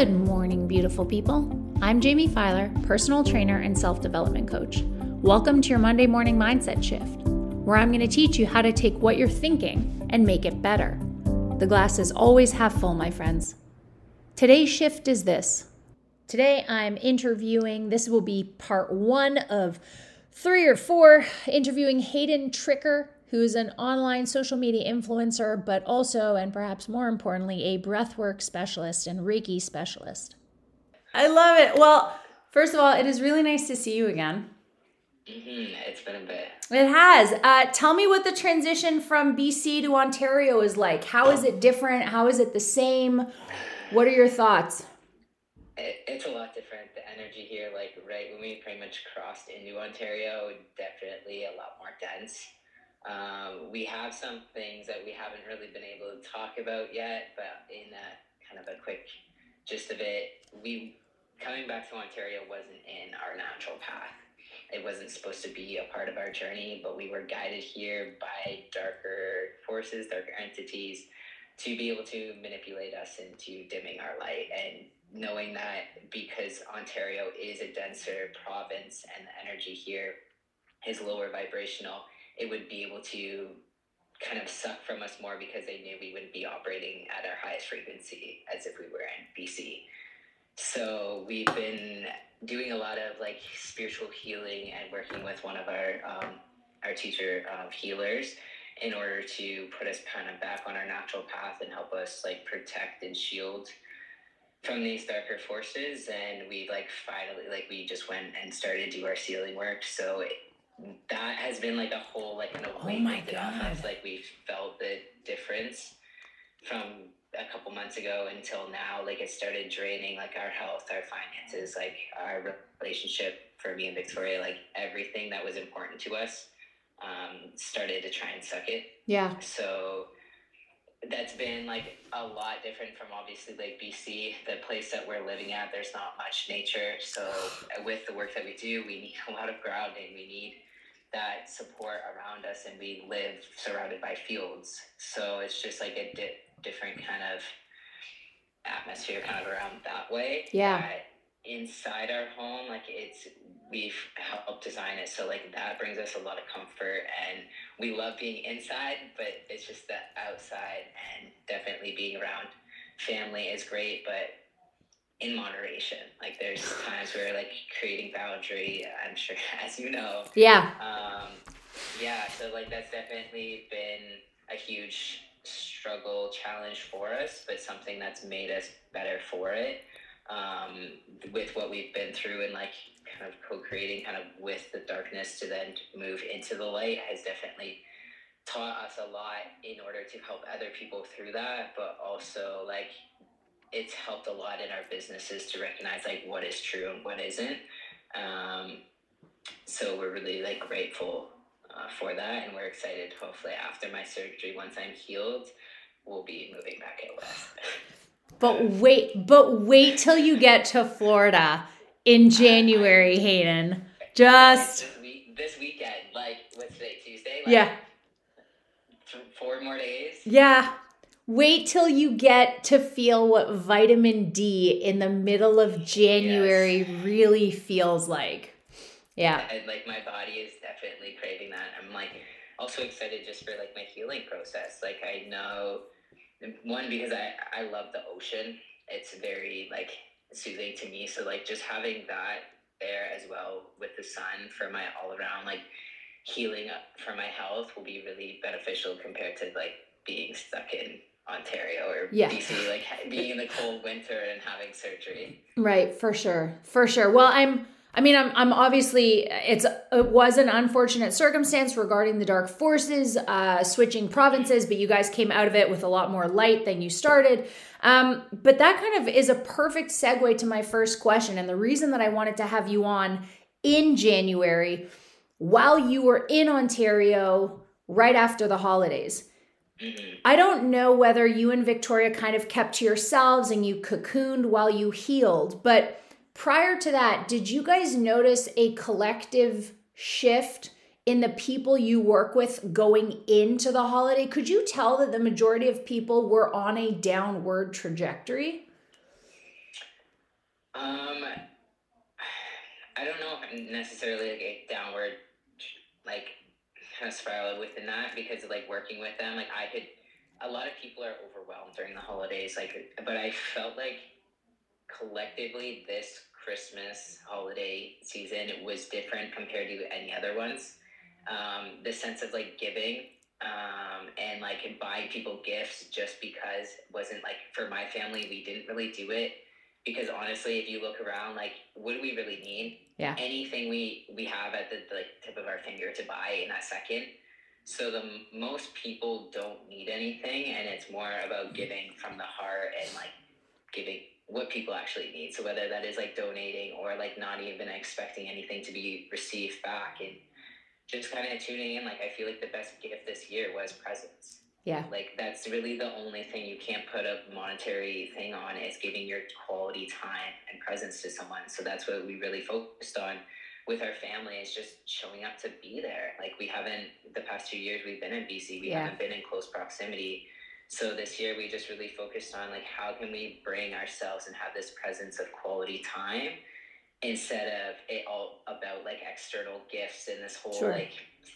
Good morning, beautiful people. I'm Jamie Filer, personal trainer and self development coach. Welcome to your Monday morning mindset shift, where I'm going to teach you how to take what you're thinking and make it better. The glass is always half full, my friends. Today's shift is this. Today I'm interviewing, this will be part one of three or four, interviewing Hayden Tricker, who's an online social media influencer, but also, and perhaps more importantly, a breathwork specialist and Reiki specialist. I love it. Well, first of all, it is really nice to see you again. Mm-hmm. It's been a bit. It has. Uh, tell me what the transition from BC to Ontario is like. How is it different? How is it the same? What are your thoughts? It, it's a lot different. The energy here, like right when we pretty much crossed into Ontario, definitely a lot more dense. Um, we have some things that we haven't really been able to talk about yet, but in a kind of a quick gist of it, we coming back to Ontario wasn't in our natural path. It wasn't supposed to be a part of our journey, but we were guided here by darker forces, darker entities, to be able to manipulate us into dimming our light and knowing that because Ontario is a denser province and the energy here is lower vibrational, it would be able to kind of suck from us more because they knew we wouldn't be operating at our highest frequency as if we were in BC. So we've been doing a lot of like spiritual healing and working with one of our um, our teacher of healers in order to put us kind of back on our natural path and help us like protect and shield from these darker forces and we like finally like we just went and started do our sealing work so that has been like a whole like an oh my god. Off like we felt the difference from a couple months ago until now. Like it started draining like our health our finances like our relationship for me and victoria like everything that was important to us um, started to try and suck it. Yeah. So that's been like a lot different from obviously like BC, the place that we're living at. There's not much nature, so uh, with the work that we do, we need a lot of grounding. We need that support around us, and we live surrounded by fields. So it's just like a di- different kind of atmosphere, kind of around that way. Yeah. But inside our home, like it's we've helped design it. So like that brings us a lot of comfort and we love being inside but it's just the outside and definitely being around family is great but in moderation. Like there's times where like creating boundary i'm sure as you know. Yeah. Um yeah so like that's definitely been a huge struggle challenge for us but something that's made us better for it um, with what we've been through and like kind of co-creating kind of with the darkness to then move into the light has definitely taught us a lot in order to help other people through that but also like it's helped a lot in our businesses to recognize like what is true and what isn't. Um, so we're really like grateful uh, for that and we're excited hopefully after my surgery once i'm healed we'll be moving back out west but wait but wait till you get to florida in January, Hayden. Just this, week, this weekend, like what's today, Tuesday? Like, yeah. Four more days. Yeah. Wait till you get to feel what vitamin D in the middle of January yes. really feels like. Yeah. And like my body is definitely craving that. I'm like also excited just for like my healing process. Like I know one because I I love the ocean. It's very like soothing to me. So like just having that there as well with the sun for my all around like healing up for my health will be really beneficial compared to like being stuck in Ontario or yeah. BC, like being in the cold winter and having surgery. Right, for sure, for sure. Well, I'm I mean, I'm, I'm obviously, it's, it was an unfortunate circumstance regarding the dark forces uh, switching provinces, but you guys came out of it with a lot more light than you started. Um, but that kind of is a perfect segue to my first question. And the reason that I wanted to have you on in January while you were in Ontario right after the holidays. Mm-hmm. I don't know whether you and Victoria kind of kept to yourselves and you cocooned while you healed, but Prior to that, did you guys notice a collective shift in the people you work with going into the holiday? Could you tell that the majority of people were on a downward trajectory? Um, I don't know if necessarily like a downward, like kind of spiral within that because like working with them, like I could. A lot of people are overwhelmed during the holidays, like, but I felt like collectively this Christmas holiday season was different compared to any other ones. Um, the sense of like giving um, and like buying people gifts just because wasn't like for my family we didn't really do it. Because honestly if you look around like what do we really need? Yeah. Anything we we have at the, the tip of our finger to buy in that second. So the most people don't need anything and it's more about giving from the heart and like giving what people actually need so whether that is like donating or like not even expecting anything to be received back and just kind of tuning in. Like I feel like the best gift this year was presence. Yeah. Like that's really the only thing you can't put a monetary thing on is giving your quality time and presence to someone. So that's what we really focused on with our family is just showing up to be there. Like we haven't the past two years we've been in BC, we yeah. haven't been in close proximity. So this year we just really focused on like how can we bring ourselves and have this presence of quality time instead of it all about like external gifts and this whole sure. like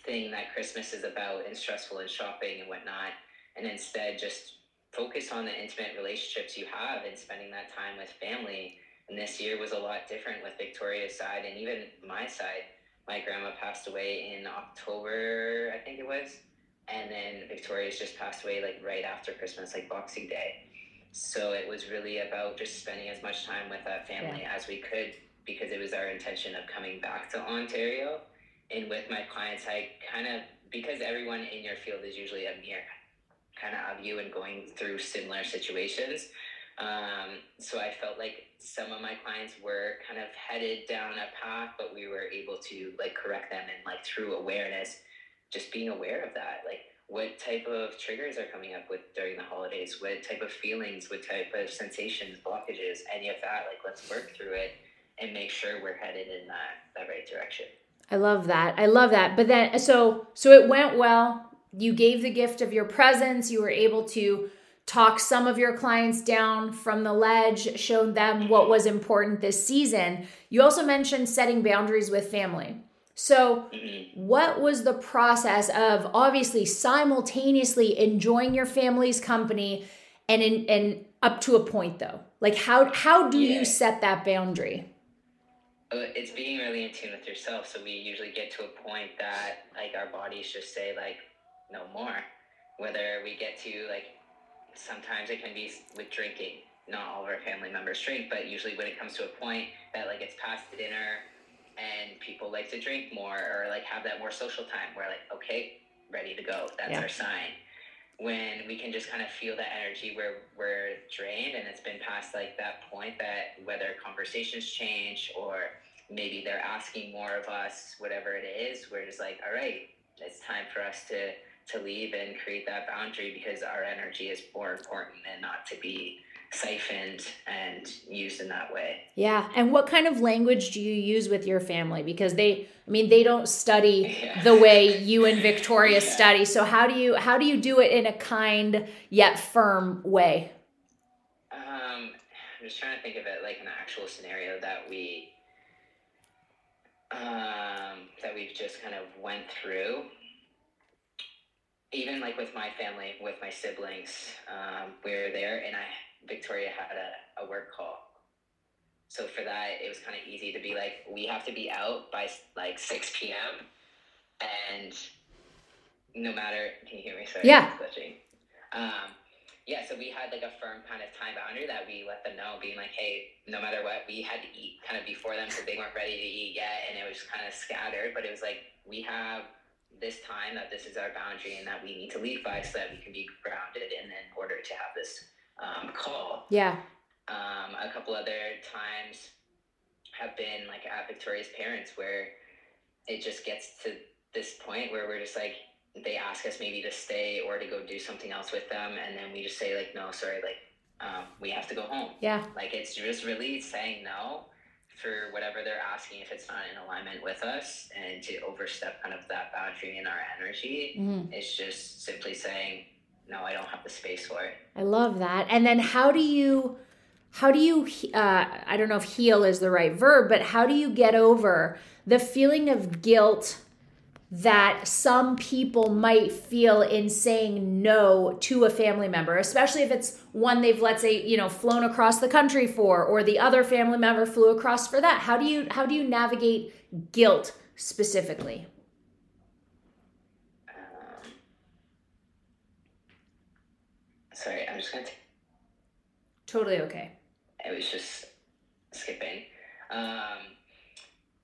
thing that Christmas is about and stressful and shopping and whatnot. And instead just focus on the intimate relationships you have and spending that time with family. And this year was a lot different with Victoria's side and even my side. My grandma passed away in October, I think it was. And then Victoria's just passed away like right after Christmas, like Boxing Day. So it was really about just spending as much time with that family yeah. as we could because it was our intention of coming back to Ontario. And with my clients, I kind of, because everyone in your field is usually a mirror kind of of you and going through similar situations. Um, so I felt like some of my clients were kind of headed down a path, but we were able to like correct them and like through awareness, just being aware of that. Like, what type of triggers are coming up with during the holidays? What type of feelings? What type of sensations, blockages, any of that? Like, let's work through it and make sure we're headed in that, that right direction. I love that. I love that. But then so so it went well. You gave the gift of your presence. You were able to talk some of your clients down from the ledge, showed them what was important this season. You also mentioned setting boundaries with family. So, what was the process of obviously simultaneously enjoying your family's company and in, and up to a point though? Like how how do yeah. you set that boundary? Uh, it's being really in tune with yourself. So we usually get to a point that like our bodies just say like no more. Whether we get to like sometimes it can be with drinking. Not all of our family members drink, but usually when it comes to a point that like it's past dinner and people like to drink more or like have that more social time, we're like okay, ready to go. That's yeah. our sign when we can just kind of feel that energy where we're drained and it's been past like that point that whether conversations change or maybe they're asking more of us, whatever it is, we're just like, all right, it's time for us to to leave and create that boundary because our energy is more important than not to be siphoned and used in that way. Yeah. And what kind of language do you use with your family? Because they I mean they don't study yeah. the way you and Victoria yeah. study. So how do you how do you do it in a kind yet firm way? Um I'm just trying to think of it like an actual scenario that we um, that we've just kind of went through. Even like with my family, with my siblings, um, we were there, and I Victoria had a, a work call. So for that, it was kind of easy to be like, we have to be out by like six p.m. And no matter, can you hear me? Sorry, yeah. Um, yeah, so we had like a firm kind of time boundary that we let them know, being like, hey, no matter what, we had to eat kind of before them because they weren't ready to eat yet, and it was kind of scattered. But it was like we have this time that this is our boundary and that we need to leave by so that we can be grounded and in order to have this um, call. Yeah. Um, a couple other times have been like at Victoria's parents where it just gets to this point where we're just like they ask us maybe to stay or to go do something else with them and then we just say like no sorry like um, we have to go home yeah like it's just really saying no for whatever they're asking if it's not in alignment with us and to overstep kind of that boundary in our energy mm-hmm. it's just simply saying no i don't have the space for it i love that and then how do you how do you uh, i don't know if heal is the right verb but how do you get over the feeling of guilt that some people might feel in saying no to a family member, especially if it's one they've let's say, you know, flown across the country for or the other family member flew across for that. How do you how do you navigate guilt specifically? Um, sorry, I'm just going to Totally okay. It was just skipping. Um,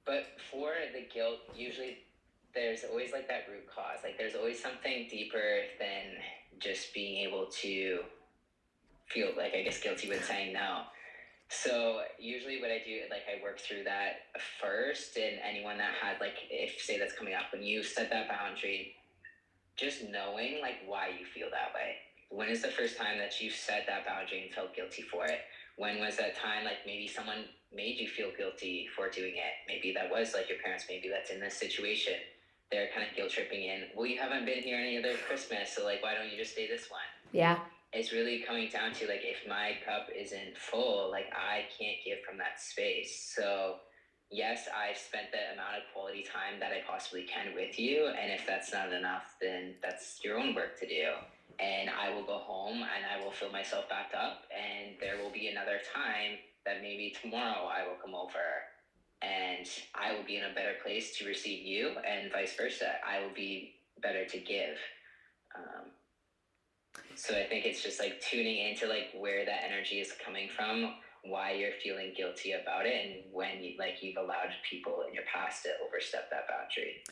but for the guilt, usually there's always like that root cause. Like there's always something deeper than just being able to feel like I guess guilty with saying no. So usually what I do, like I work through that first and anyone that had like, if say that's coming up, when you set that boundary, just knowing like why you feel that way. When is the first time that you set that boundary and felt guilty for it? When was that time like maybe someone made you feel guilty for doing it? Maybe that was like your parents, maybe that's in this situation they're kind of guilt tripping in. Well, you haven't been here any other Christmas, so like, why don't you just stay this one? Yeah. It's really coming down to like, if my cup isn't full, like I can't give from that space. So yes, I've spent the amount of quality time that I possibly can with you, and if that's not enough, then that's your own work to do. And I will go home and I will fill myself back up, and there will be another time that maybe tomorrow I will come over and I will be in a better place to receive you, and vice versa. I will be better to give. Um, so I think it's just like tuning into like where that energy is coming from, why you're feeling guilty about it, and when you like you've allowed people in your past to overstep that boundary.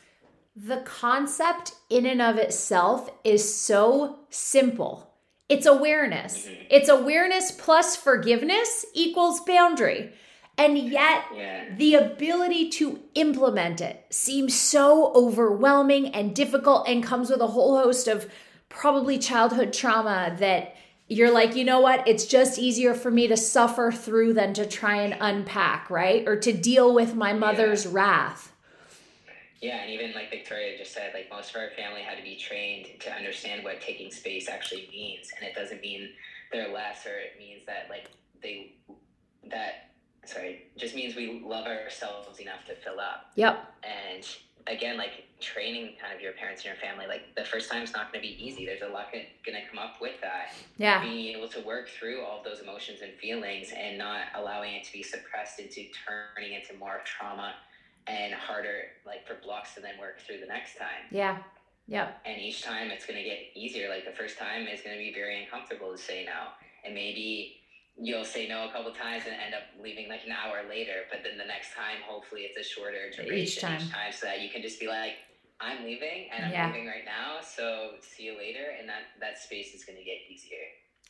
The concept in and of itself is so simple. It's awareness. Mm-hmm. It's awareness plus forgiveness equals boundary. And yet, yeah. the ability to implement it seems so overwhelming and difficult and comes with a whole host of probably childhood trauma that you're like, you know what? It's just easier for me to suffer through than to try and unpack, right? Or to deal with my mother's yeah. wrath. Yeah, and even like Victoria just said, like most of our family had to be trained to understand what taking space actually means. And it doesn't mean they're less or it means that like they that sorry, just means we love ourselves enough to fill up. Yep. And again, like training kind of your parents and your family, like the first time is not going to be easy. There's a lot going to come up with that. Yeah. Being able to work through all those emotions and feelings and not allowing it to be suppressed into turning into more trauma and harder, like for blocks to then work through the next time. Yeah. Yep. And each time it's going to get easier. Like the first time is going to be very uncomfortable to say no. And maybe you'll say no a couple times and end up leaving like an hour later. But then the next time, hopefully, it's a shorter duration each time. each time, so that you can just be like, "I'm leaving and I'm yeah. leaving right now, so see you later." And that that space is going to get easier.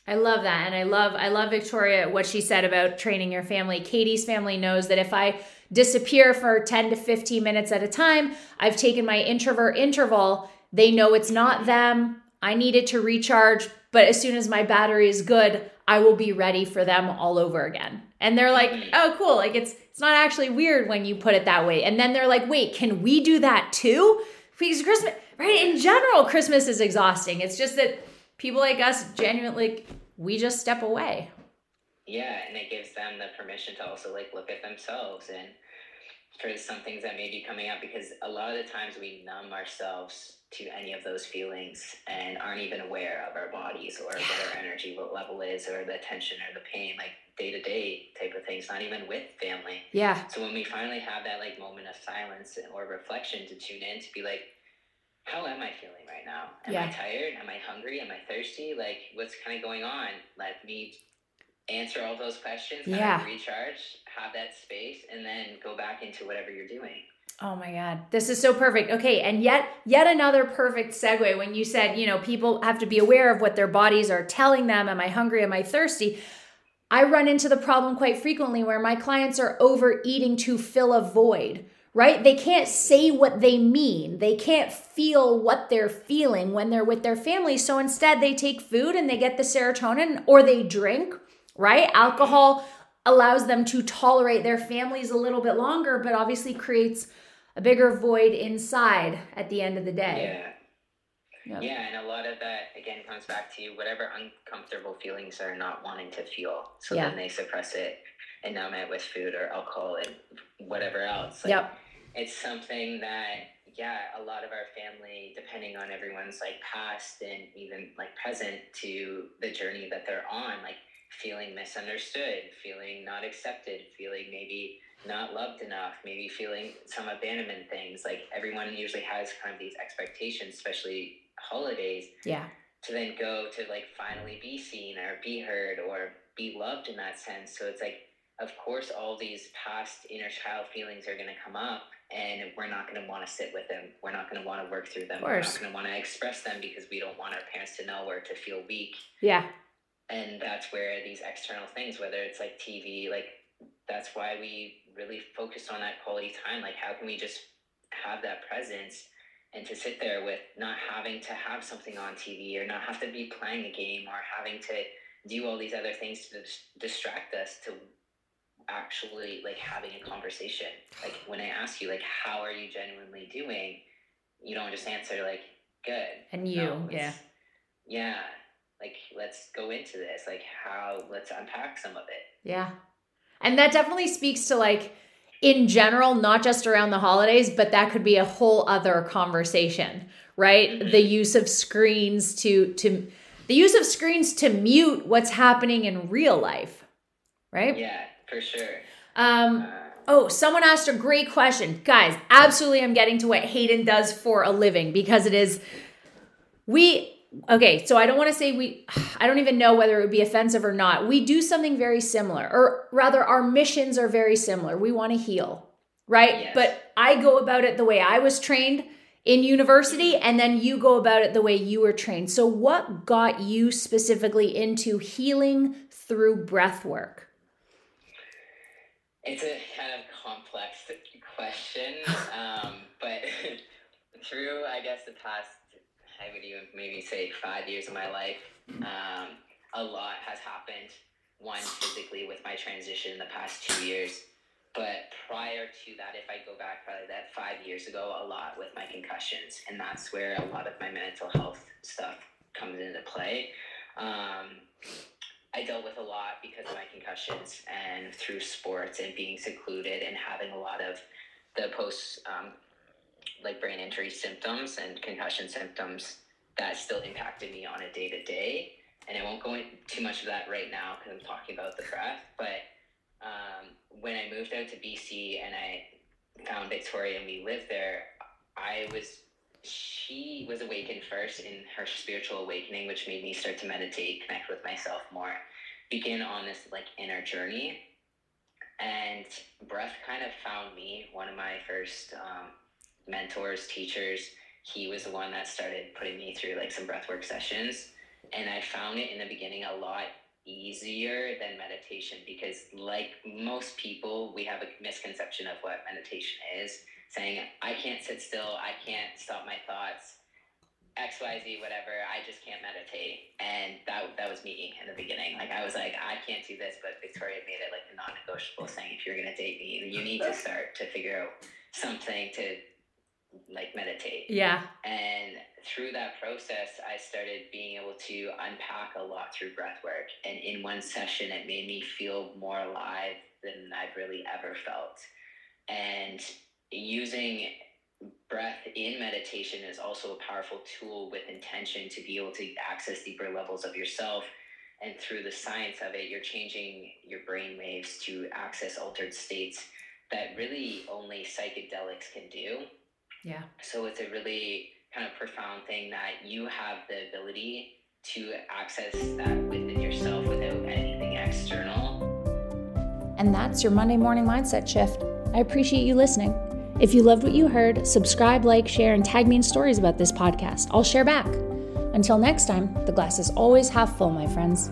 I love that, and I love I love Victoria what she said about training your family. Katie's family knows that if I disappear for 10 to 15 minutes at a time, I've taken my introvert interval. They know it's not them. I needed to recharge, but as soon as my battery is good, I will be ready for them all over again. And they're like. "Oh, cool. Like it's it's not actually weird when you put it that way." And then they're like, "Wait, can we do that too?" Because Christmas, right? In general, Christmas is exhausting. It's just that people like us genuinely like, we just step away. Yeah, and it gives them the permission to also like look at themselves and for some things that may be coming up because a lot of the times we numb ourselves to any of those feelings and aren't even aware of our bodies or what our energy level is or the tension or the pain like day to day type of things not even with family. Yeah. So when we finally have that like moment of silence or reflection to tune in to be like how am i feeling right now am yeah. i tired am i hungry am i thirsty like what's kind of going on let me answer all those questions yeah recharge have that space and then go back into whatever you're doing Oh my God. This is so perfect. Okay. And yet, yet another perfect segue when you said, you know, people have to be aware of what their bodies are telling them. Am I hungry? Am I thirsty? I run into the problem quite frequently where my clients are overeating to fill a void, right? They can't say what they mean. They can't feel what they're feeling when they're with their family. So instead, they take food and they get the serotonin or they drink, right? Alcohol allows them to tolerate their families a little bit longer, but obviously creates a bigger void inside at the end of the day. Yeah. Yep. Yeah, and a lot of that again comes back to whatever uncomfortable feelings are not wanting to feel. So yeah. then they suppress it and numb it with food or alcohol and whatever else. Like, yep. It's something that yeah, a lot of our family, depending on everyone's like past and even like present to the journey that they're on, like feeling misunderstood, feeling not accepted, feeling maybe not loved enough, maybe feeling some abandonment things. Like everyone usually has kind of these expectations, especially holidays. Yeah. To then go to like finally be seen or be heard or be loved in that sense. So it's like, of course, all these past inner child feelings are going to come up and we're not going to want to sit with them. We're not going to want to work through them. We're not going to want to express them because we don't want our parents to know or to feel weak. Yeah. And that's where these external things, whether it's like TV, like that's why we really focus on that quality time. Like, how can we just have that presence and to sit there with not having to have something on TV or not have to be playing a game or having to do all these other things to distract us to actually like having a conversation. Like when I ask you like how are you genuinely doing, you don't just answer like good. And you, no, yeah. Yeah. Like let's go into this. Like how let's unpack some of it. Yeah. And that definitely speaks to like in general, not just around the holidays, but that could be a whole other conversation, right? Mm-hmm. The use of screens to to the use of screens to mute what's happening in real life, right? Yeah, for sure. Um, uh, oh, someone asked a great question. Guys, absolutely I'm getting to what Hayden does for a living because it is we okay, so I don't want to say we, I don't even know whether it would be offensive or not. We do something very similar, or rather, our missions are very similar. We want to heal, right? Yes. But I go about it the way I was trained in university, and then you go about it the way you were trained. So, what got you specifically into healing through breath work? It's a kind of complex question, um, but through, I guess, the past I would even maybe say five years of my life. Um, a lot has happened. One physically with my transition in the past two years, but prior to that, if I go back probably that five years ago, a lot with my concussions, and that's where a lot of my mental health stuff comes into play. Um, I dealt with a lot because of my concussions and through sports and being secluded and having a lot of the post um, like brain injury symptoms and concussion symptoms that still impacted me on a day to day. And I won't go into too much of that right now because I'm talking about the breath. But um, when I moved out to BC and I found Victoria and we lived there, I was she was awakened first in her spiritual awakening, which made me start to meditate, connect with myself more, begin on this like inner journey. And breath kind of found me. One of my first um, mentors, teachers, he was the one that started putting me through like some breathwork sessions. And I found it in the beginning a lot easier than meditation because, like most people, we have a misconception of what meditation is saying, I can't sit still, I can't stop my thoughts. XYZ, whatever, I just can't meditate. And that that was me in the beginning. Like I was like, I can't do this, but Victoria made it like a non-negotiable saying if you're gonna date me, you need to start to figure out something to like meditate. Yeah. And through that process, I started being able to unpack a lot through breath work. And in one session, it made me feel more alive than I've really ever felt. And using breath in meditation is also a powerful tool with intention to be able to access deeper levels of yourself. And through the science of it, you're changing your brain waves to access altered states that really only psychedelics can do yeah. So it's a really kind of profound thing that you have the ability to access that within yourself without anything external. And that's your Monday morning mindset shift. I appreciate you listening. If you loved what you heard, subscribe, like, share, and tag me in stories about this podcast. I'll share back. Until next time, the glass is always half full, my friends.